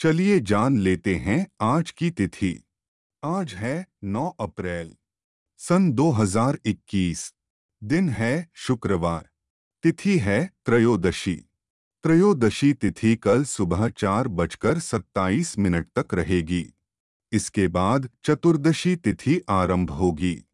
चलिए जान लेते हैं आज की तिथि। आज है 9 अप्रैल, सन 2021 दिन है शुक्रवार, तिथि है त्रयोदशी। त्रयोदशी तिथि कल सुबह चार बजकर सत्ताईस मिनट तक रहेगी। इसके बाद चतुर्दशी तिथि आरंभ होगी।